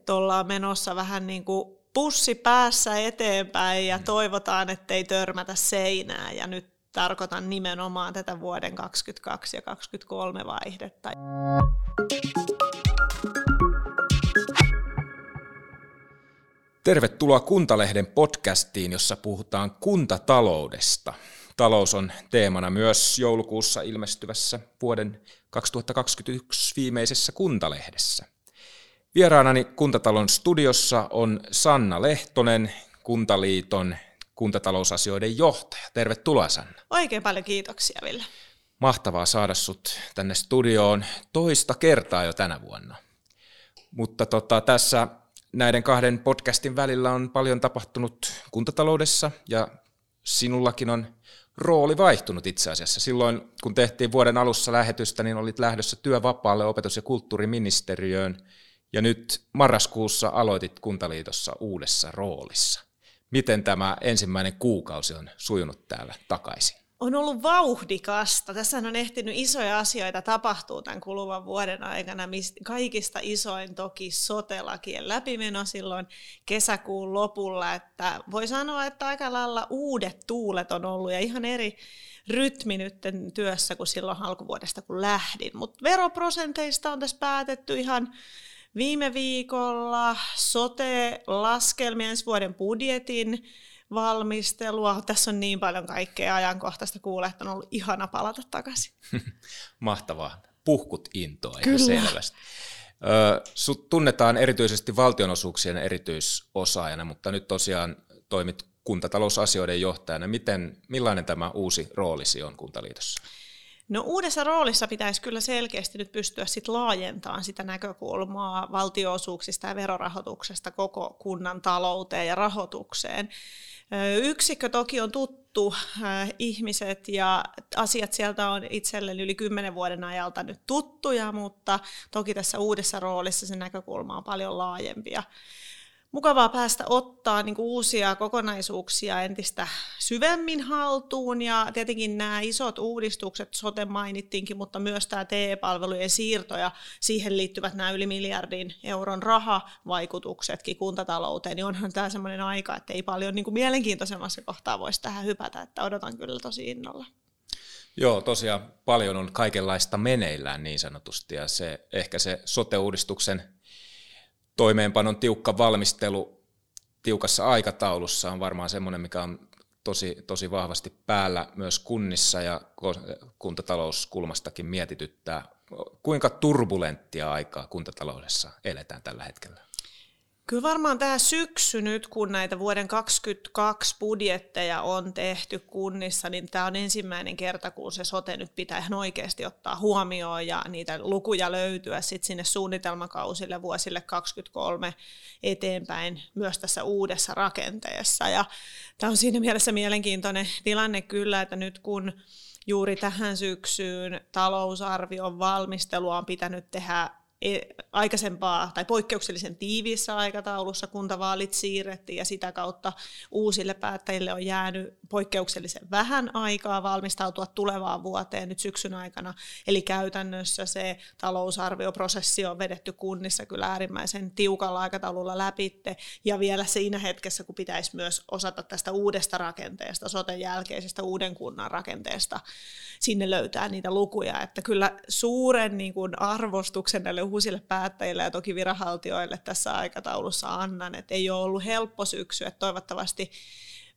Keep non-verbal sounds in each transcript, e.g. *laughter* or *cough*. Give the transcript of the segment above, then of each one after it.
että ollaan menossa vähän niin kuin pussi päässä eteenpäin ja mm. toivotaan, ettei törmätä seinää. Ja nyt tarkoitan nimenomaan tätä vuoden 2022 ja 2023 vaihdetta. Tervetuloa Kuntalehden podcastiin, jossa puhutaan kuntataloudesta. Talous on teemana myös joulukuussa ilmestyvässä vuoden 2021 viimeisessä Kuntalehdessä. Vieraanani Kuntatalon studiossa on Sanna Lehtonen, Kuntaliiton kuntatalousasioiden johtaja. Tervetuloa Sanna. Oikein paljon kiitoksia Ville. Mahtavaa saada sut tänne studioon toista kertaa jo tänä vuonna. Mutta tota, tässä näiden kahden podcastin välillä on paljon tapahtunut kuntataloudessa ja sinullakin on rooli vaihtunut itse asiassa. Silloin kun tehtiin vuoden alussa lähetystä, niin olit lähdössä työvapaalle opetus- ja kulttuuriministeriöön ja nyt marraskuussa aloitit Kuntaliitossa uudessa roolissa. Miten tämä ensimmäinen kuukausi on sujunut täällä takaisin? on ollut vauhdikasta. Tässä on ehtinyt isoja asioita tapahtuu tämän kuluvan vuoden aikana. Kaikista isoin toki sotelakien läpimeno silloin kesäkuun lopulla. Että voi sanoa, että aika lailla uudet tuulet on ollut ja ihan eri rytmi nyt työssä kuin silloin alkuvuodesta kun lähdin. Mutta veroprosenteista on tässä päätetty ihan viime viikolla. Sote-laskelmien ensi vuoden budjetin valmistelua. Tässä on niin paljon kaikkea ajankohtaista kuulla, että on ollut ihana palata takaisin. *laughs* Mahtavaa. Puhkut intoa Kyllä. selvästi. sut tunnetaan erityisesti valtionosuuksien erityisosaajana, mutta nyt tosiaan toimit kuntatalousasioiden johtajana. Miten, millainen tämä uusi roolisi on Kuntaliitossa? No uudessa roolissa pitäisi kyllä selkeästi nyt pystyä sit laajentamaan sitä näkökulmaa valtioosuuksista ja verorahoituksesta koko kunnan talouteen ja rahoitukseen. Yksikkö toki on tuttu, ihmiset ja asiat sieltä on itselleni yli kymmenen vuoden ajalta nyt tuttuja, mutta toki tässä uudessa roolissa se näkökulma on paljon laajempia mukavaa päästä ottaa niin uusia kokonaisuuksia entistä syvemmin haltuun ja tietenkin nämä isot uudistukset, sote mainittiinkin, mutta myös tämä TE-palvelujen siirto ja siihen liittyvät nämä yli miljardin euron rahavaikutuksetkin kuntatalouteen, niin onhan tämä semmoinen aika, että ei paljon niin kuin mielenkiintoisemmassa kohtaa voisi tähän hypätä, että odotan kyllä tosi innolla. Joo, tosiaan paljon on kaikenlaista meneillään niin sanotusti ja se, ehkä se sote-uudistuksen toimeenpanon tiukka valmistelu tiukassa aikataulussa on varmaan semmoinen, mikä on tosi, tosi vahvasti päällä myös kunnissa ja kuntatalouskulmastakin mietityttää. Kuinka turbulenttia aikaa kuntataloudessa eletään tällä hetkellä? Kyllä varmaan tämä syksy nyt, kun näitä vuoden 2022 budjetteja on tehty kunnissa, niin tämä on ensimmäinen kerta, kun se sote nyt pitää ihan oikeasti ottaa huomioon ja niitä lukuja löytyä sitten sinne suunnitelmakausille vuosille 2023 eteenpäin myös tässä uudessa rakenteessa. Ja tämä on siinä mielessä mielenkiintoinen tilanne kyllä, että nyt kun juuri tähän syksyyn talousarvion valmistelua on pitänyt tehdä aikaisempaa tai poikkeuksellisen tiiviissä aikataulussa kuntavaalit siirrettiin ja sitä kautta uusille päättäjille on jäänyt poikkeuksellisen vähän aikaa valmistautua tulevaan vuoteen nyt syksyn aikana. Eli käytännössä se talousarvioprosessi on vedetty kunnissa kyllä äärimmäisen tiukalla aikataululla läpitte ja vielä siinä hetkessä, kun pitäisi myös osata tästä uudesta rakenteesta, soten jälkeisestä uuden kunnan rakenteesta sinne löytää niitä lukuja, että kyllä suuren niin kuin arvostuksen näille uusille päättäjille ja toki viranhaltijoille tässä aikataulussa annan, että ei ole ollut helppo syksy, että toivottavasti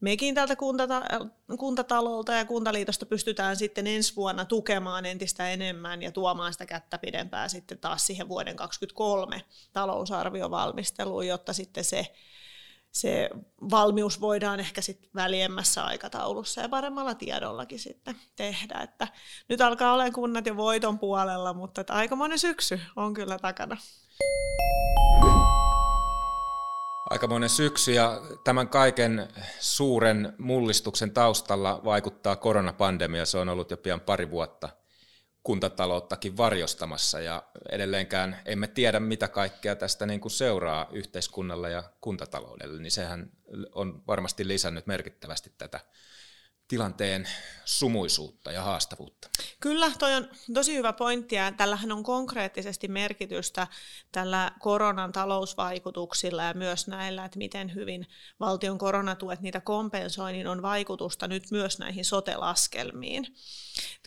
mekin kuntata- kuntatalolta ja kuntaliitosta pystytään sitten ensi vuonna tukemaan entistä enemmän ja tuomaan sitä kättä pidempää sitten taas siihen vuoden 2023 talousarviovalmisteluun, jotta sitten se se valmius voidaan ehkä sitten väliemmässä aikataulussa ja paremmalla tiedollakin sitten tehdä. Että nyt alkaa olla kunnat jo voiton puolella, mutta että aikamoinen syksy on kyllä takana. Aikamoinen syksy ja tämän kaiken suuren mullistuksen taustalla vaikuttaa koronapandemia. Se on ollut jo pian pari vuotta – kuntatalouttakin varjostamassa ja edelleenkään emme tiedä, mitä kaikkea tästä niin kuin seuraa yhteiskunnalle ja kuntataloudelle, niin sehän on varmasti lisännyt merkittävästi tätä tilanteen sumuisuutta ja haastavuutta. Kyllä, toi on tosi hyvä pointti ja tällähän on konkreettisesti merkitystä tällä koronan talousvaikutuksilla ja myös näillä, että miten hyvin valtion koronatuet niitä kompensoi, niin on vaikutusta nyt myös näihin sotelaskelmiin.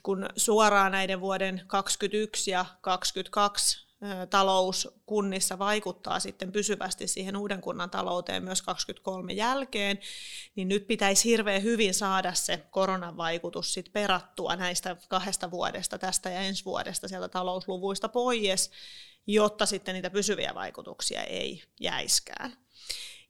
Kun suoraan näiden vuoden 2021 ja 2022 talous kunnissa vaikuttaa sitten pysyvästi siihen uuden kunnan talouteen myös 23 jälkeen, niin nyt pitäisi hirveän hyvin saada se koronan vaikutus sitten perattua näistä kahdesta vuodesta, tästä ja ensi vuodesta sieltä talousluvuista pois, jotta sitten niitä pysyviä vaikutuksia ei jäiskään.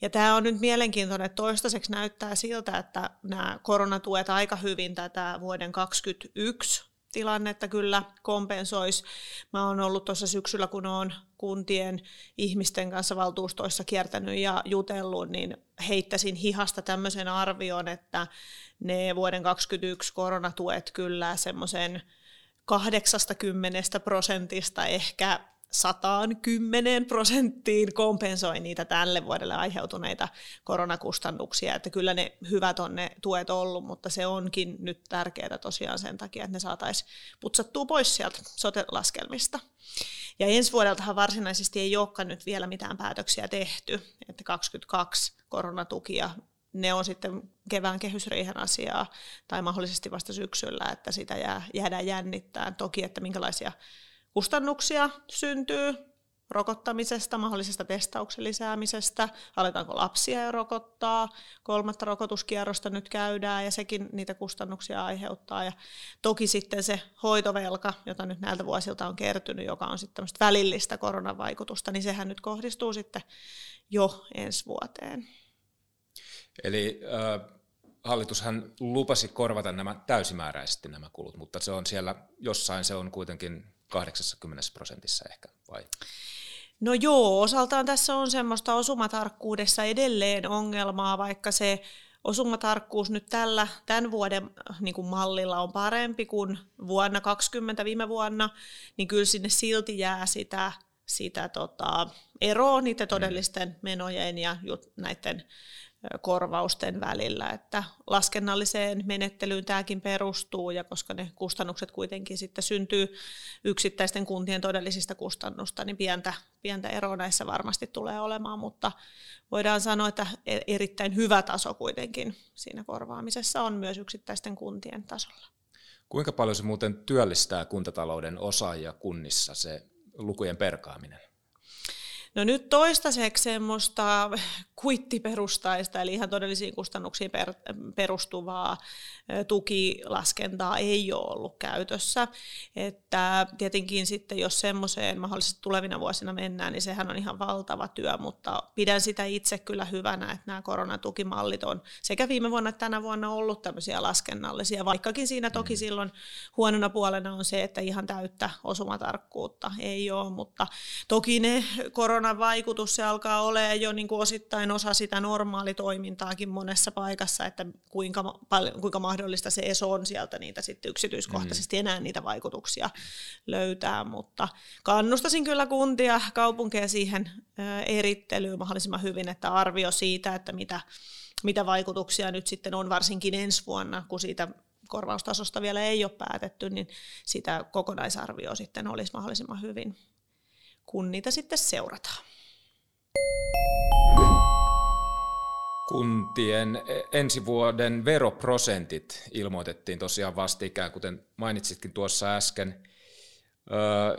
Ja tämä on nyt mielenkiintoinen, että toistaiseksi näyttää siltä, että nämä koronatuet aika hyvin tätä vuoden 2021 tilannetta kyllä kompensoisi. Mä oon ollut tuossa syksyllä, kun oon kuntien ihmisten kanssa valtuustoissa kiertänyt ja jutellut, niin heittäisin hihasta tämmöisen arvion, että ne vuoden 2021 koronatuet kyllä semmoisen 80 prosentista ehkä 110 prosenttiin kompensoi niitä tälle vuodelle aiheutuneita koronakustannuksia, että kyllä ne hyvät on ne tuet ollut, mutta se onkin nyt tärkeää tosiaan sen takia, että ne saataisiin putsattua pois sieltä sote-laskelmista. Ja ensi vuodeltahan varsinaisesti ei olekaan nyt vielä mitään päätöksiä tehty, että 22 koronatukia ne on sitten kevään kehysriihen asiaa tai mahdollisesti vasta syksyllä, että sitä jää, jäädään jännittämään. Toki, että minkälaisia kustannuksia syntyy rokottamisesta, mahdollisesta testauksen lisäämisestä, aletaanko lapsia jo rokottaa, kolmatta rokotuskierrosta nyt käydään ja sekin niitä kustannuksia aiheuttaa. Ja toki sitten se hoitovelka, jota nyt näiltä vuosilta on kertynyt, joka on sitten tämmöistä välillistä koronavaikutusta, niin sehän nyt kohdistuu sitten jo ensi vuoteen. Eli äh, hallitushan lupasi korvata nämä täysimääräisesti nämä kulut, mutta se on siellä jossain, se on kuitenkin 80 prosentissa ehkä, vai? No joo, osaltaan tässä on semmoista osumatarkkuudessa edelleen ongelmaa, vaikka se osumatarkkuus nyt tällä, tämän vuoden niin kuin mallilla on parempi kuin vuonna 2020 viime vuonna, niin kyllä sinne silti jää sitä, sitä tota, eroa niiden todellisten menojen ja näiden korvausten välillä, että laskennalliseen menettelyyn tämäkin perustuu, ja koska ne kustannukset kuitenkin sitten syntyy yksittäisten kuntien todellisista kustannusta, niin pientä, pientä eroa näissä varmasti tulee olemaan, mutta voidaan sanoa, että e-, erittäin hyvä taso kuitenkin siinä korvaamisessa on myös yksittäisten kuntien tasolla. Kuinka paljon se muuten työllistää kuntatalouden osaajia kunnissa, se lukujen perkaaminen? No nyt toistaiseksi semmoista kuittiperustaista, eli ihan todellisiin kustannuksiin per, perustuvaa tukilaskentaa ei ole ollut käytössä. Että tietenkin sitten, jos semmoiseen mahdollisesti tulevina vuosina mennään, niin sehän on ihan valtava työ, mutta pidän sitä itse kyllä hyvänä, että nämä koronatukimallit on sekä viime vuonna että tänä vuonna ollut tämmöisiä laskennallisia, vaikkakin siinä toki mm. silloin huonona puolena on se, että ihan täyttä osumatarkkuutta ei ole, mutta toki ne koronan vaikutus, se alkaa olemaan jo niin kuin osittain osa sitä normaalitoimintaakin monessa paikassa, että kuinka, paljon, kuinka mahdollista se ESO on sieltä niitä sitten yksityiskohtaisesti mm. enää niitä vaikutuksia löytää, mutta kannustasin kyllä kuntia, kaupunkeja siihen erittelyyn mahdollisimman hyvin, että arvio siitä, että mitä, mitä vaikutuksia nyt sitten on varsinkin ensi vuonna, kun siitä korvaustasosta vielä ei ole päätetty, niin sitä kokonaisarvio sitten olisi mahdollisimman hyvin, kun niitä sitten seurataan. Kuntien ensi vuoden veroprosentit ilmoitettiin tosiaan vastikään, kuten mainitsitkin tuossa äsken.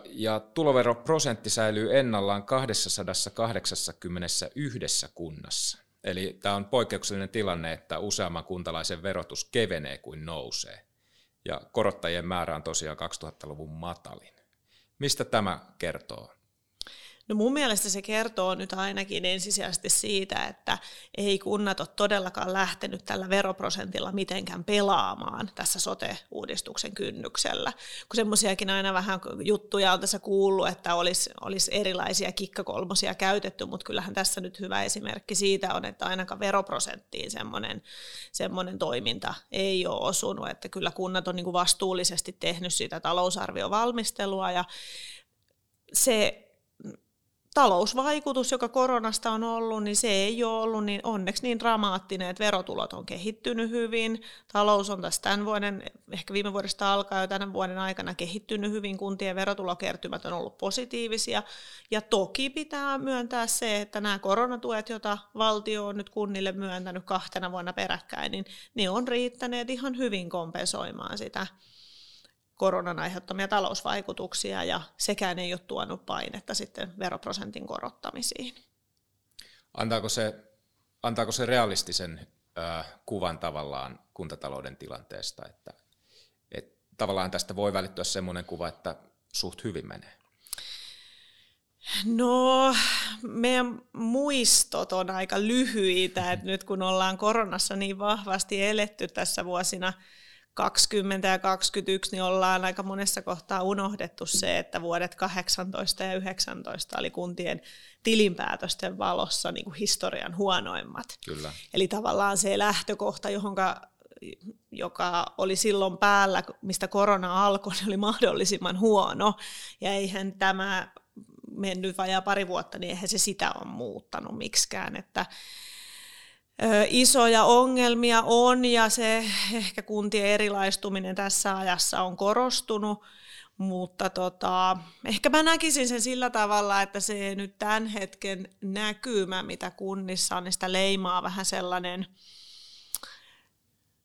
Ja tuloveroprosentti säilyy ennallaan 281 kunnassa. Eli tämä on poikkeuksellinen tilanne, että useamman kuntalaisen verotus kevenee kuin nousee. Ja korottajien määrä on tosiaan 2000-luvun matalin. Mistä tämä kertoo? No mun mielestä se kertoo nyt ainakin ensisijaisesti siitä, että ei kunnat ole todellakaan lähtenyt tällä veroprosentilla mitenkään pelaamaan tässä sote-uudistuksen kynnyksellä. Kun semmoisiakin aina vähän juttuja on tässä kuullut, että olisi, olisi erilaisia kikkakolmosia käytetty, mutta kyllähän tässä nyt hyvä esimerkki siitä on, että ainakaan veroprosenttiin semmoinen, semmoinen toiminta ei ole osunut, että kyllä kunnat on niin kuin vastuullisesti tehnyt sitä talousarviovalmistelua ja se talousvaikutus, joka koronasta on ollut, niin se ei ole ollut niin onneksi niin dramaattinen, että verotulot on kehittynyt hyvin. Talous on tässä tämän vuoden, ehkä viime vuodesta alkaa jo tämän vuoden aikana kehittynyt hyvin. Kuntien verotulokertymät on ollut positiivisia. Ja toki pitää myöntää se, että nämä koronatuet, joita valtio on nyt kunnille myöntänyt kahtena vuonna peräkkäin, niin ne on riittäneet ihan hyvin kompensoimaan sitä koronan aiheuttamia talousvaikutuksia ja sekään ei ole tuonut painetta sitten veroprosentin korottamisiin. Antaako se, antaako se realistisen äh, kuvan tavallaan kuntatalouden tilanteesta, että, että tavallaan tästä voi välittyä sellainen kuva, että suht hyvin menee? No, meidän muistot on aika lyhyitä, että nyt kun ollaan koronassa niin vahvasti eletty tässä vuosina – 20 ja 21, niin ollaan aika monessa kohtaa unohdettu se, että vuodet 18 ja 19 oli kuntien tilinpäätösten valossa niin kuin historian huonoimmat. Kyllä. Eli tavallaan se lähtökohta, johonka, joka oli silloin päällä, mistä korona alkoi, niin oli mahdollisimman huono. Ja eihän tämä mennyt vajaa pari vuotta, niin eihän se sitä ole muuttanut miksikään. Että isoja ongelmia on ja se ehkä kuntien erilaistuminen tässä ajassa on korostunut, mutta tota, ehkä mä näkisin sen sillä tavalla, että se nyt tämän hetken näkymä, mitä kunnissa on, niin sitä leimaa vähän sellainen,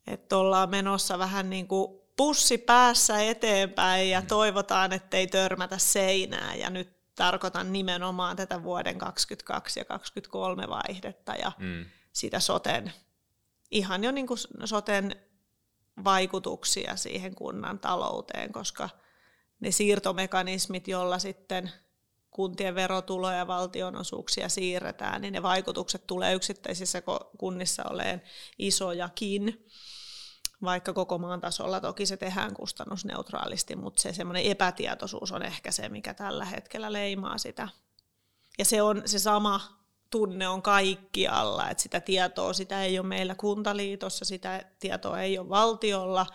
että ollaan menossa vähän niin kuin pussi päässä eteenpäin ja mm. toivotaan, ettei törmätä seinää ja nyt tarkoitan nimenomaan tätä vuoden 2022 ja 2023 vaihdetta ja mm sitä soten, ihan jo niin kuin soten vaikutuksia siihen kunnan talouteen, koska ne siirtomekanismit, joilla sitten kuntien verotuloja ja valtionosuuksia siirretään, niin ne vaikutukset tulee yksittäisissä kunnissa oleen isojakin, vaikka koko maan tasolla toki se tehdään kustannusneutraalisti, mutta se semmoinen epätietoisuus on ehkä se, mikä tällä hetkellä leimaa sitä. Ja se on se sama tunne on kaikkialla, että sitä tietoa, sitä ei ole meillä kuntaliitossa, sitä tietoa ei ole valtiolla,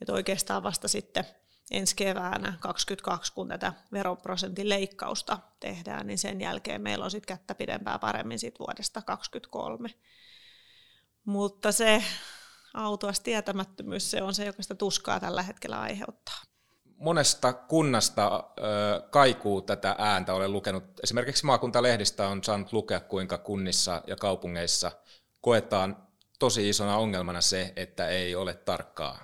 että oikeastaan vasta sitten ensi keväänä 2022, kun tätä veroprosentin leikkausta tehdään, niin sen jälkeen meillä on sitten kättä pidempää paremmin sit vuodesta 2023. Mutta se autuas tietämättömyys, se on se, joka sitä tuskaa tällä hetkellä aiheuttaa monesta kunnasta kaikuu tätä ääntä. Olen lukenut, esimerkiksi maakuntalehdistä on saanut lukea, kuinka kunnissa ja kaupungeissa koetaan tosi isona ongelmana se, että ei ole tarkkaa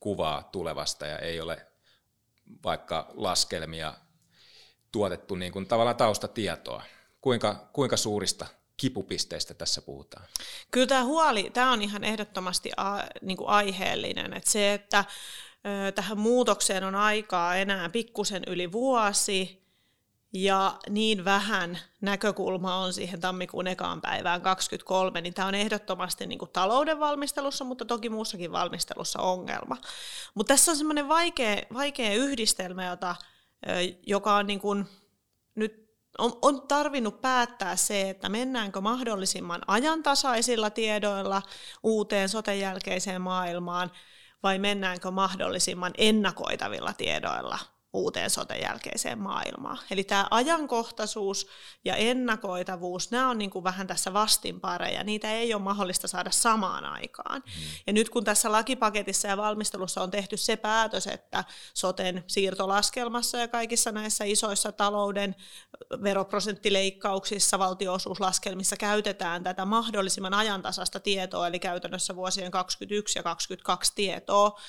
kuvaa tulevasta ja ei ole vaikka laskelmia tuotettu niin kuin tavallaan taustatietoa. Kuinka, kuinka suurista kipupisteistä tässä puhutaan? Kyllä tämä huoli, tämä on ihan ehdottomasti a, niin kuin aiheellinen. Että se, että tähän muutokseen on aikaa enää pikkusen yli vuosi, ja niin vähän näkökulma on siihen tammikuun ekaan päivään 23, niin tämä on ehdottomasti niin kuin talouden valmistelussa, mutta toki muussakin valmistelussa ongelma. Mutta tässä on semmoinen vaikea, vaikea yhdistelmä, jota, joka on niin kuin nyt on, on tarvinnut päättää se, että mennäänkö mahdollisimman ajantasaisilla tiedoilla uuteen soten jälkeiseen maailmaan – vai mennäänkö mahdollisimman ennakoitavilla tiedoilla uuteen soten jälkeiseen maailmaan. Eli tämä ajankohtaisuus ja ennakoitavuus, nämä on niin kuin vähän tässä vastinpareja, niitä ei ole mahdollista saada samaan aikaan. Mm. Ja nyt kun tässä lakipaketissa ja valmistelussa on tehty se päätös, että soten siirtolaskelmassa ja kaikissa näissä isoissa talouden veroprosenttileikkauksissa, valtionosuuslaskelmissa käytetään tätä mahdollisimman ajantasasta tietoa, eli käytännössä vuosien 2021 ja 2022 tietoa,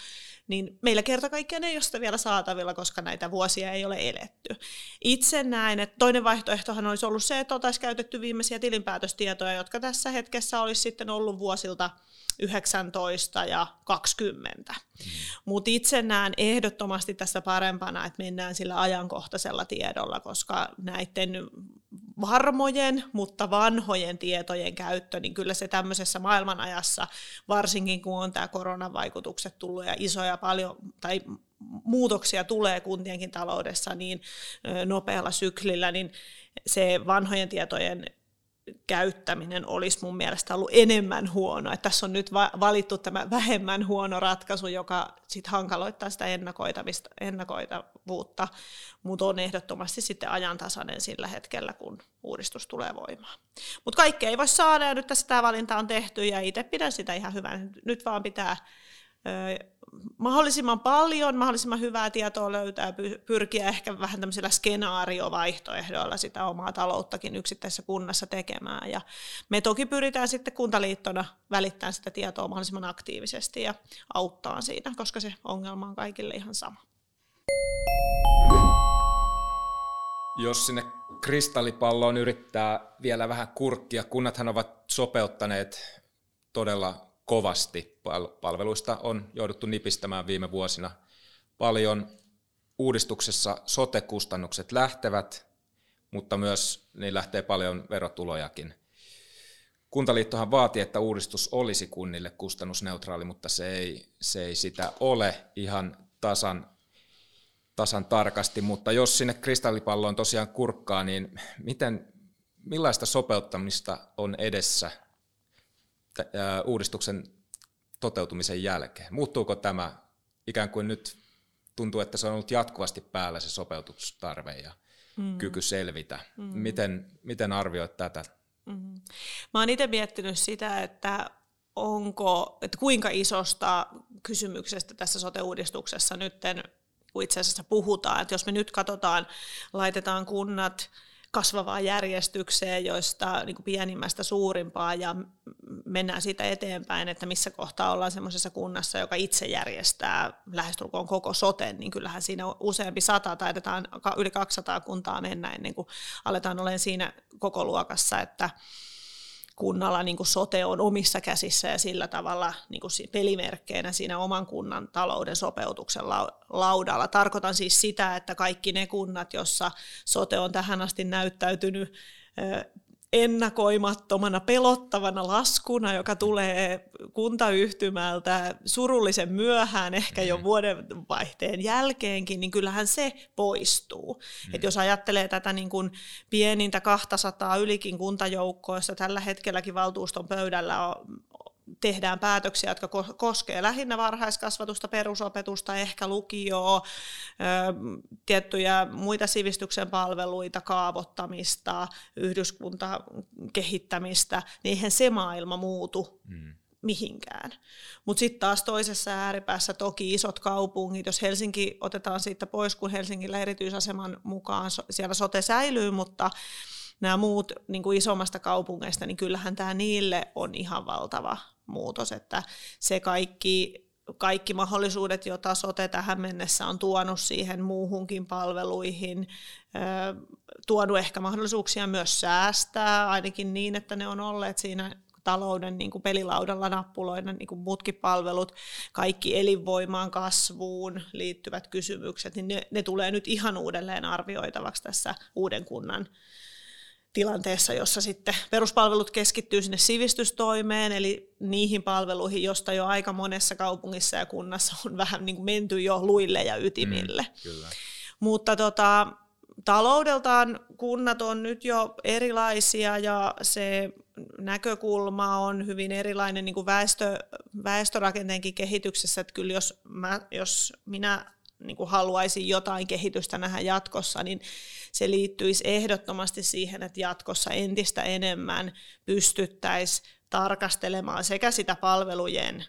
niin meillä kerta kaikkiaan ei ole sitä vielä saatavilla, koska näitä vuosia ei ole eletty. Itse näen, että toinen vaihtoehtohan olisi ollut se, että oltaisiin käytetty viimeisiä tilinpäätöstietoja, jotka tässä hetkessä olisi sitten ollut vuosilta 19 ja 20. Mm. Mutta itse näen ehdottomasti tässä parempana, että mennään sillä ajankohtaisella tiedolla, koska näiden varmojen, mutta vanhojen tietojen käyttö, niin kyllä se tämmöisessä maailmanajassa, varsinkin kun on tämä koronavaikutukset tullut ja isoja paljon, tai muutoksia tulee kuntienkin taloudessa niin nopealla syklillä, niin se vanhojen tietojen käyttäminen olisi mun mielestä ollut enemmän huono. Että tässä on nyt valittu tämä vähemmän huono ratkaisu, joka sit hankaloittaa sitä ennakoitavuutta, mutta on ehdottomasti sitten ajantasainen sillä hetkellä, kun uudistus tulee voimaan. Mutta kaikkea ei voi saada, ja nyt tässä tämä valinta on tehty, ja itse pidän sitä ihan hyvän. Nyt vaan pitää mahdollisimman paljon, mahdollisimman hyvää tietoa löytää, pyrkiä ehkä vähän tämmöisillä skenaariovaihtoehdoilla sitä omaa talouttakin yksittäisessä kunnassa tekemään. Ja me toki pyritään sitten kuntaliittona välittämään sitä tietoa mahdollisimman aktiivisesti ja auttaa siitä, koska se ongelma on kaikille ihan sama. Jos sinne kristallipalloon yrittää vielä vähän kurkkia, kunnathan ovat sopeuttaneet todella kovasti. Palveluista on jouduttu nipistämään viime vuosina paljon. Uudistuksessa sote-kustannukset lähtevät, mutta myös niin lähtee paljon verotulojakin. Kuntaliittohan vaati, että uudistus olisi kunnille kustannusneutraali, mutta se ei, se ei sitä ole ihan tasan, tasan tarkasti. Mutta jos sinne kristallipalloon tosiaan kurkkaa, niin miten, millaista sopeuttamista on edessä uudistuksen toteutumisen jälkeen? Muuttuuko tämä ikään kuin nyt tuntuu, että se on ollut jatkuvasti päällä se sopeutustarve ja mm. kyky selvitä. Mm. Miten, miten arvioit tätä? Mm. Mä oon itse miettinyt sitä, että onko, että kuinka isosta kysymyksestä tässä sote-uudistuksessa nyt itse asiassa puhutaan. Että jos me nyt katsotaan, laitetaan kunnat kasvavaan järjestykseen, joista niin kuin pienimmästä suurimpaa ja mennään siitä eteenpäin, että missä kohtaa ollaan semmoisessa kunnassa, joka itse järjestää lähestulkoon koko soten, niin kyllähän siinä useampi sata, taidetaan yli 200 kuntaa mennä ennen kuin aletaan olemaan siinä koko luokassa, että kunnalla niin kuin sote on omissa käsissä ja sillä tavalla niin kuin pelimerkkeinä siinä oman kunnan talouden sopeutuksen laudalla. Tarkoitan siis sitä, että kaikki ne kunnat, jossa sote on tähän asti näyttäytynyt ennakoimattomana, pelottavana laskuna, joka tulee kuntayhtymältä surullisen myöhään, ehkä jo mm. vuodenvaihteen jälkeenkin, niin kyllähän se poistuu. Mm. Et jos ajattelee tätä niin kuin pienintä 200 ylikin kuntajoukkoa, jossa tällä hetkelläkin valtuuston pöydällä on, tehdään päätöksiä, jotka koskevat lähinnä varhaiskasvatusta, perusopetusta, ehkä lukioa, tiettyjä muita sivistyksen palveluita, kaavoittamista, yhdyskuntakehittämistä, niin eihän se maailma muutu mm. mihinkään. Mutta sitten taas toisessa ääripäässä toki isot kaupungit, jos Helsinki otetaan siitä pois, kun Helsingillä erityisaseman mukaan siellä sote säilyy, mutta nämä muut niin kuin isommasta kaupungeista, niin kyllähän tämä niille on ihan valtava muutos, että se kaikki, kaikki mahdollisuudet, joita sote tähän mennessä on tuonut siihen muuhunkin palveluihin, tuonut ehkä mahdollisuuksia myös säästää, ainakin niin, että ne on olleet siinä talouden niin kuin pelilaudalla nappuloina, niin kuin muutkin palvelut, kaikki elinvoimaan kasvuun liittyvät kysymykset, niin ne, ne tulee nyt ihan uudelleen arvioitavaksi tässä uuden kunnan tilanteessa, jossa sitten peruspalvelut keskittyy sinne sivistystoimeen, eli niihin palveluihin, josta jo aika monessa kaupungissa ja kunnassa on vähän niin kuin menty jo luille ja ytimille. Mm, kyllä. Mutta tota, taloudeltaan kunnat on nyt jo erilaisia ja se näkökulma on hyvin erilainen niin kuin väestö, väestörakenteenkin kehityksessä, että kyllä jos, mä, jos minä niin kuin haluaisin jotain kehitystä nähdä jatkossa, niin se liittyisi ehdottomasti siihen, että jatkossa entistä enemmän pystyttäisiin tarkastelemaan sekä sitä palvelujen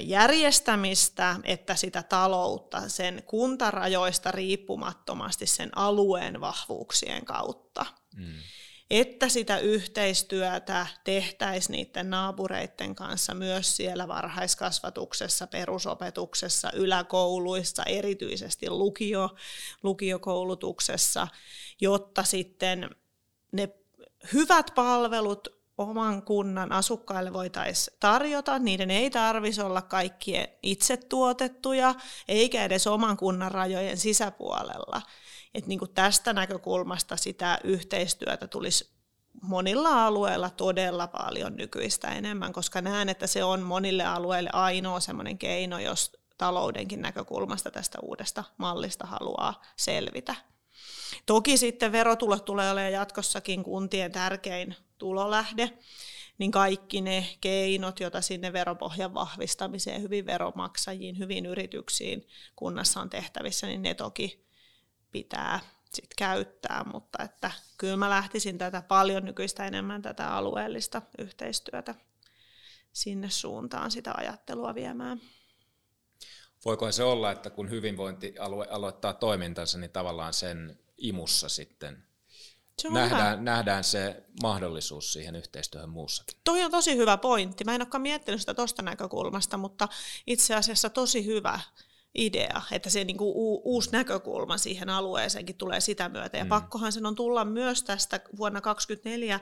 järjestämistä että sitä taloutta sen kuntarajoista riippumattomasti sen alueen vahvuuksien kautta. Mm että sitä yhteistyötä tehtäisiin niiden naapureiden kanssa myös siellä varhaiskasvatuksessa, perusopetuksessa, yläkouluissa, erityisesti lukio, lukiokoulutuksessa, jotta sitten ne hyvät palvelut oman kunnan asukkaille voitaisiin tarjota. Niiden ei tarvitsisi olla kaikkien itse tuotettuja, eikä edes oman kunnan rajojen sisäpuolella että niin kuin tästä näkökulmasta sitä yhteistyötä tulisi monilla alueilla todella paljon nykyistä enemmän, koska näen, että se on monille alueille ainoa semmoinen keino, jos taloudenkin näkökulmasta tästä uudesta mallista haluaa selvitä. Toki sitten verotulot tulee olemaan jatkossakin kuntien tärkein tulolähde, niin kaikki ne keinot, joita sinne veropohjan vahvistamiseen, hyvin veromaksajiin, hyvin yrityksiin kunnassa on tehtävissä, niin ne toki pitää sit käyttää, mutta että kyllä mä lähtisin tätä paljon nykyistä enemmän tätä alueellista yhteistyötä sinne suuntaan sitä ajattelua viemään. Voiko se olla, että kun hyvinvointialue aloittaa toimintansa, niin tavallaan sen imussa sitten se nähdään, nähdään se mahdollisuus siihen yhteistyöhön muussakin. Toi on tosi hyvä pointti. Mä en olekaan miettinyt sitä tuosta näkökulmasta, mutta itse asiassa tosi hyvä idea, että se niinku u- uusi näkökulma siihen alueeseenkin tulee sitä myötä. Ja mm. pakkohan sen on tulla myös tästä vuonna 2024,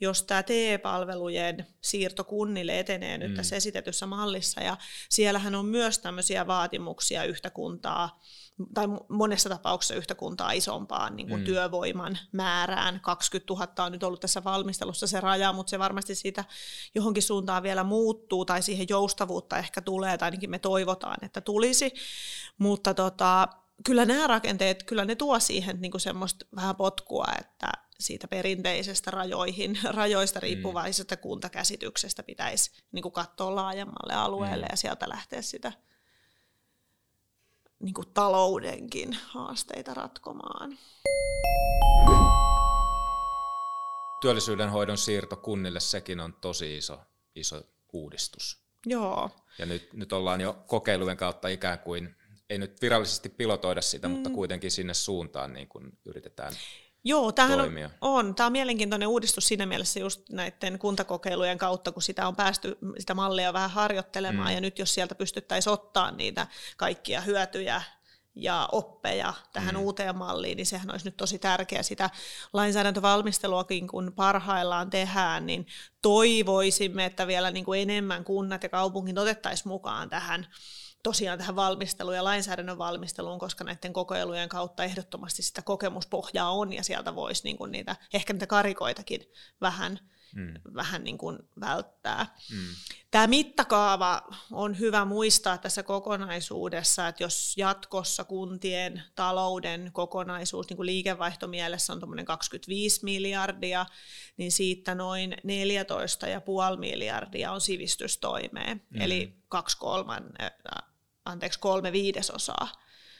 jos tämä TE-palvelujen siirto kunnille etenee nyt mm. tässä esitetyssä mallissa. Ja siellähän on myös tämmöisiä vaatimuksia yhtä kuntaa tai monessa tapauksessa yhtä kuntaa isompaan niin kuin mm. työvoiman määrään. 20 000 on nyt ollut tässä valmistelussa se raja, mutta se varmasti siitä johonkin suuntaan vielä muuttuu tai siihen joustavuutta ehkä tulee, tai ainakin me toivotaan, että tulisi. Mutta tota, kyllä nämä rakenteet, kyllä ne tuo siihen niin kuin semmoista vähän potkua, että siitä perinteisestä rajoihin, *laughs* rajoista mm. riippuvaisesta mm. kuntakäsityksestä pitäisi niin kuin katsoa laajemmalle alueelle mm. ja sieltä lähteä sitä niin kuin taloudenkin haasteita ratkomaan. Työllisyyden hoidon siirto kunnille, sekin on tosi iso, iso uudistus. Joo. Ja nyt, nyt ollaan jo kokeilujen kautta ikään kuin, ei nyt virallisesti pilotoida sitä, mm. mutta kuitenkin sinne suuntaan niin kuin yritetään Joo, tämähän on, on. Tämä on mielenkiintoinen uudistus siinä mielessä just näiden kuntakokeilujen kautta, kun sitä on päästy sitä mallia vähän harjoittelemaan, mm. ja nyt jos sieltä pystyttäisiin ottaa niitä kaikkia hyötyjä ja oppeja tähän mm. uuteen malliin, niin sehän olisi nyt tosi tärkeä sitä lainsäädäntövalmisteluakin, kun parhaillaan tehdään, niin toivoisimme, että vielä niin kuin enemmän kunnat ja kaupungit otettaisiin mukaan tähän tosiaan tähän valmisteluun ja lainsäädännön valmisteluun, koska näiden kokeilujen kautta ehdottomasti sitä kokemuspohjaa on ja sieltä voisi niin kuin niitä, ehkä niitä karikoitakin vähän, mm. vähän niin kuin välttää. Mm. Tämä mittakaava on hyvä muistaa tässä kokonaisuudessa, että jos jatkossa kuntien talouden kokonaisuus niin kuin liikevaihtomielessä on 25 miljardia, niin siitä noin 14,5 miljardia on sivistystoimeen, mm. eli kaksi kolman anteeksi, kolme viidesosaa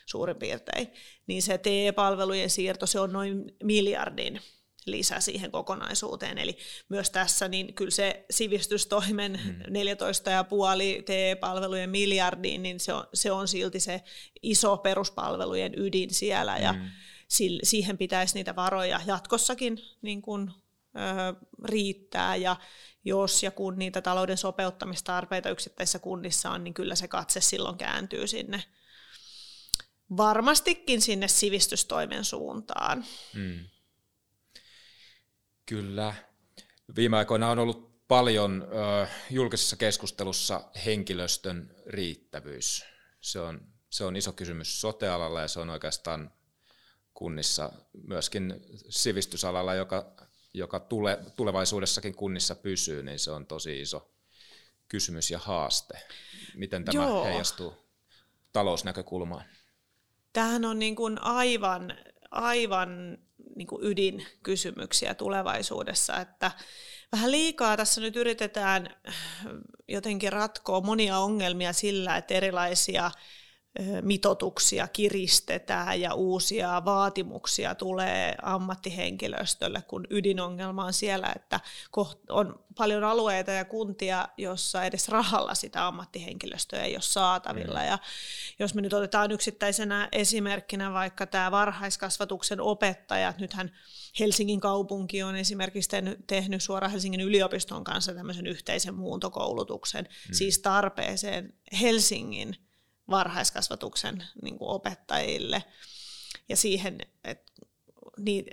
suurin piirtein, niin se TE-palvelujen siirto, se on noin miljardin lisä siihen kokonaisuuteen. Eli myös tässä niin kyllä se sivistystoimen mm. 14,5 TE-palvelujen miljardiin, niin se on, se on silti se iso peruspalvelujen ydin siellä ja mm. siihen pitäisi niitä varoja jatkossakin niin kuin, ö, riittää ja jos ja kun niitä talouden sopeuttamistarpeita yksittäisissä kunnissa on, niin kyllä se katse silloin kääntyy sinne varmastikin sinne sivistystoimen suuntaan. Mm. Kyllä. Viime aikoina on ollut paljon ö, julkisessa keskustelussa henkilöstön riittävyys. Se on, se on iso kysymys sotealalla ja se on oikeastaan kunnissa myöskin sivistysalalla, joka joka tule, tulevaisuudessakin kunnissa pysyy, niin se on tosi iso kysymys ja haaste. Miten tämä Joo. heijastuu talousnäkökulmaan? Tämähän on niin kuin aivan, aivan niin kuin ydinkysymyksiä tulevaisuudessa, että vähän liikaa tässä nyt yritetään jotenkin ratkoa monia ongelmia sillä, että erilaisia mitotuksia kiristetään ja uusia vaatimuksia tulee ammattihenkilöstölle, kun ydinongelma on siellä, että on paljon alueita ja kuntia, jossa edes rahalla sitä ammattihenkilöstöä ei ole saatavilla. Mm. Ja jos me nyt otetaan yksittäisenä esimerkkinä vaikka tämä varhaiskasvatuksen opettajat, nythän Helsingin kaupunki on esimerkiksi tehnyt suoraan Helsingin yliopiston kanssa tämmöisen yhteisen muuntokoulutuksen, mm. siis tarpeeseen Helsingin varhaiskasvatuksen niin kuin opettajille ja siihen, että niin,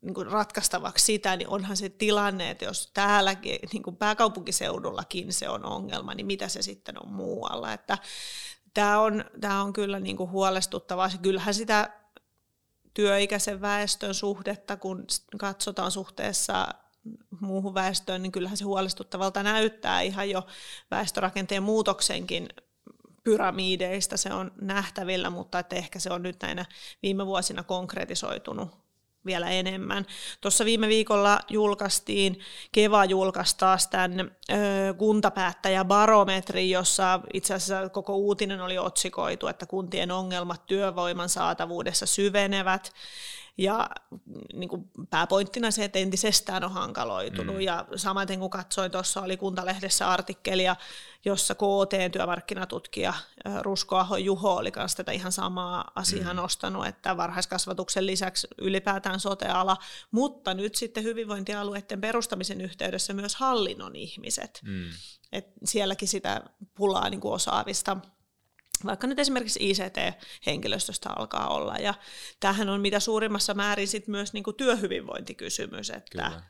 niin kuin ratkaistavaksi sitä, niin onhan se tilanne, että jos täälläkin niin kuin pääkaupunkiseudullakin se on ongelma, niin mitä se sitten on muualla. Että tämä, on, tämä on kyllä niin kuin huolestuttavaa. Kyllähän sitä työikäisen väestön suhdetta, kun katsotaan suhteessa muuhun väestöön, niin kyllähän se huolestuttavalta näyttää ihan jo väestörakenteen muutoksenkin pyramideista se on nähtävillä, mutta että ehkä se on nyt näinä viime vuosina konkretisoitunut vielä enemmän. Tuossa viime viikolla julkaistiin, Keva julkaisi taas tämän ö, kuntapäättäjäbarometri, jossa itse asiassa koko uutinen oli otsikoitu, että kuntien ongelmat työvoiman saatavuudessa syvenevät. Ja niin kuin pääpointtina se, että entisestään on hankaloitunut. Mm. Ja samaten kun katsoin, tuossa oli Kuntalehdessä artikkelia, jossa KT työmarkkinatutkija Rusko Aho Juho oli myös tätä ihan samaa asiaa mm. nostanut, että varhaiskasvatuksen lisäksi ylipäätään soteala, mutta nyt sitten hyvinvointialueiden perustamisen yhteydessä myös hallinnon ihmiset. Mm. Et sielläkin sitä pulaa niin kuin osaavista vaikka nyt esimerkiksi ICT-henkilöstöstä alkaa olla. Ja tämähän on mitä suurimmassa määrin sit myös niin kuin työhyvinvointikysymys, että Kyllä.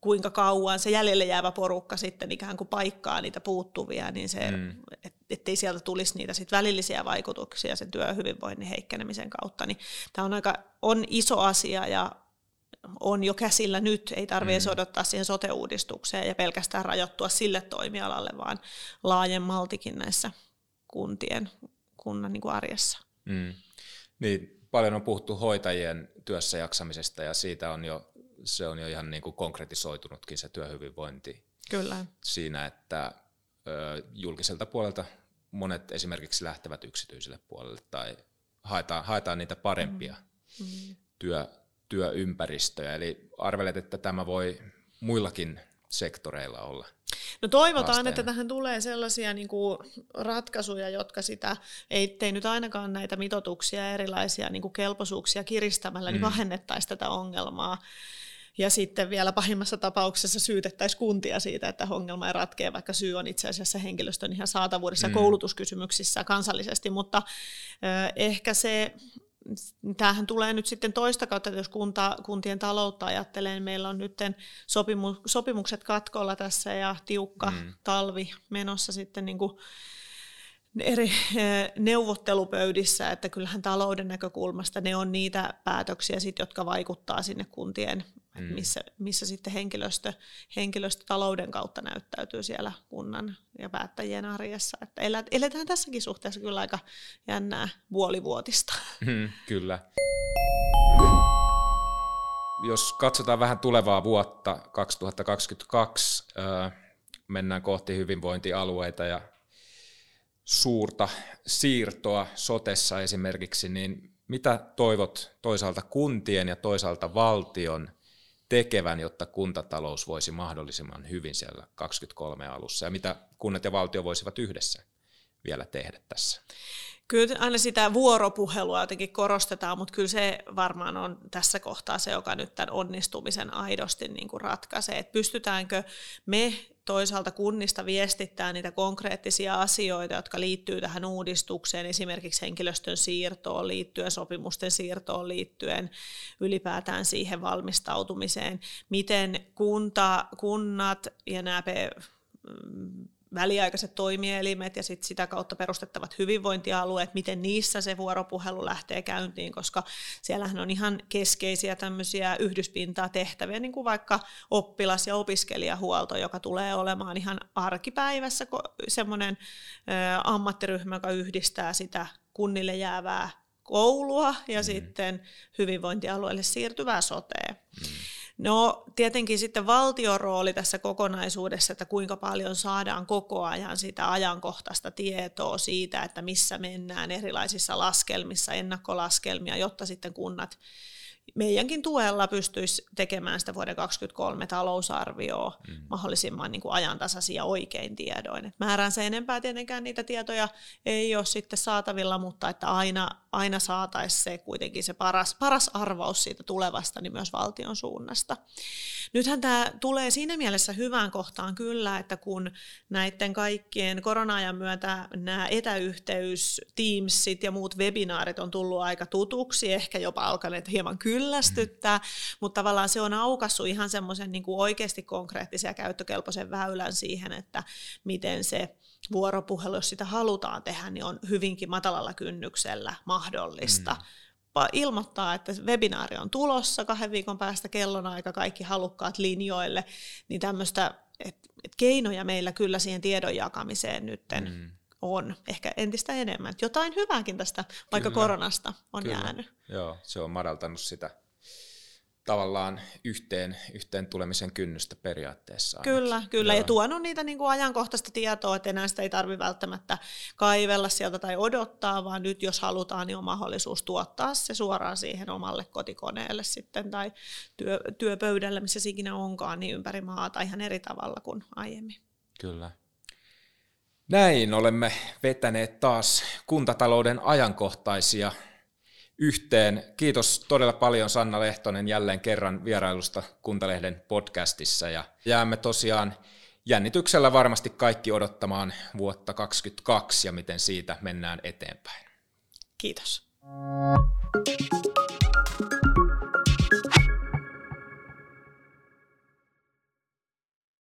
kuinka kauan se jäljelle jäävä porukka sitten ikään kuin paikkaa niitä puuttuvia, niin se, mm. et, ettei sieltä tulisi niitä sit välillisiä vaikutuksia sen työhyvinvoinnin heikkenemisen kautta. Niin tämä on aika on iso asia ja on jo käsillä nyt, ei tarvitse mm. odottaa siihen sote-uudistukseen ja pelkästään rajoittua sille toimialalle, vaan laajemmaltikin näissä kuntien kunnan niin kuin arjessa. Mm. Niin, paljon on puhuttu hoitajien työssä jaksamisesta ja siitä on jo, se on jo ihan niin kuin konkretisoitunutkin se työhyvinvointi. Kyllä. Siinä, että ö, julkiselta puolelta monet esimerkiksi lähtevät yksityiselle puolelle tai haetaan, haetaan niitä parempia mm. Mm. Työ, työympäristöjä. Eli arvelet, että tämä voi muillakin sektoreilla olla No toivotaan, haasteena. että tähän tulee sellaisia niin kuin ratkaisuja, jotka sitä, ei nyt ainakaan näitä mitotuksia ja erilaisia niin kuin kelpoisuuksia kiristämällä, niin mm. niin vähennettäisiin tätä ongelmaa. Ja sitten vielä pahimmassa tapauksessa syytettäisiin kuntia siitä, että ongelma ei ratkea, vaikka syy on itse asiassa henkilöstön ihan saatavuudessa mm. koulutuskysymyksissä kansallisesti, mutta ö, ehkä se tämähän tulee nyt sitten toista kautta, että jos kunta, kuntien taloutta ajattelee, niin meillä on nyt sopimu, sopimukset katkolla tässä ja tiukka mm. talvi menossa sitten niin kuin eri eh, neuvottelupöydissä, että kyllähän talouden näkökulmasta ne on niitä päätöksiä, sit, jotka vaikuttaa sinne kuntien, mm. missä, missä sitten henkilöstö, henkilöstö talouden kautta näyttäytyy siellä kunnan ja päättäjien arjessa. Että eletään tässäkin suhteessa kyllä aika jännää puolivuotista. Mm, kyllä. *laughs* Jos katsotaan vähän tulevaa vuotta 2022, mennään kohti hyvinvointialueita ja suurta siirtoa sotessa esimerkiksi, niin mitä toivot toisaalta kuntien ja toisaalta valtion tekevän, jotta kuntatalous voisi mahdollisimman hyvin siellä 23 alussa, ja mitä kunnat ja valtio voisivat yhdessä vielä tehdä tässä? Kyllä aina sitä vuoropuhelua jotenkin korostetaan, mutta kyllä se varmaan on tässä kohtaa se, joka nyt tämän onnistumisen aidosti niin kuin ratkaisee. Että pystytäänkö me toisaalta kunnista viestittää niitä konkreettisia asioita, jotka liittyy tähän uudistukseen, esimerkiksi henkilöstön siirtoon liittyen, sopimusten siirtoon liittyen, ylipäätään siihen valmistautumiseen, miten kunta, kunnat ja nämä väliaikaiset toimielimet ja sit sitä kautta perustettavat hyvinvointialueet, miten niissä se vuoropuhelu lähtee käyntiin, koska siellähän on ihan keskeisiä tämmöisiä yhdyspintaa tehtäviä, niin kuin vaikka oppilas- ja opiskelijahuolto, joka tulee olemaan ihan arkipäivässä semmoinen ammattiryhmä, joka yhdistää sitä kunnille jäävää koulua ja mm. sitten hyvinvointialueelle siirtyvää sotea. Mm. No tietenkin sitten valtion rooli tässä kokonaisuudessa, että kuinka paljon saadaan koko ajan sitä ajankohtaista tietoa siitä, että missä mennään erilaisissa laskelmissa, ennakkolaskelmia, jotta sitten kunnat meidänkin tuella pystyisi tekemään sitä vuoden 2023 talousarvioa mm. mahdollisimman niin kuin ajantasaisia oikein tiedoin. Et se enempää tietenkään niitä tietoja ei ole sitten saatavilla, mutta että aina, aina saataisiin se kuitenkin se paras, paras arvaus siitä tulevasta niin myös valtion suunnasta. Nythän tämä tulee siinä mielessä hyvään kohtaan kyllä, että kun näiden kaikkien korona-ajan myötä nämä etäyhteys, Teamsit ja muut webinaarit on tullut aika tutuksi, ehkä jopa alkaneet hieman kyllästyttää, mutta tavallaan se on aukassut ihan semmoisen niin oikeasti konkreettisen ja käyttökelpoisen väylän siihen, että miten se vuoropuhelu, jos sitä halutaan tehdä, niin on hyvinkin matalalla kynnyksellä mahdollista. Mm ilmoittaa, että webinaari on tulossa kahden viikon päästä kellonaika, kaikki halukkaat linjoille, niin tämmöistä, että et keinoja meillä kyllä siihen tiedon jakamiseen nytten mm. On ehkä entistä enemmän. Jotain hyvääkin tästä, vaikka kyllä. koronasta on kyllä. jäänyt. Joo, se on madaltanut sitä tavallaan yhteen, yhteen tulemisen kynnystä periaatteessa. Ainakin. Kyllä, kyllä. Joo. Ja tuonut niitä niin kuin ajankohtaista tietoa, että enää sitä ei tarvitse välttämättä kaivella sieltä tai odottaa, vaan nyt jos halutaan, niin on mahdollisuus tuottaa se suoraan siihen omalle kotikoneelle sitten tai työ, työpöydälle, missä se ikinä onkaan, niin ympäri maata ihan eri tavalla kuin aiemmin. Kyllä. Näin olemme vetäneet taas kuntatalouden ajankohtaisia yhteen. Kiitos todella paljon Sanna Lehtonen jälleen kerran vierailusta Kuntalehden podcastissa ja jäämme tosiaan jännityksellä varmasti kaikki odottamaan vuotta 2022 ja miten siitä mennään eteenpäin. Kiitos.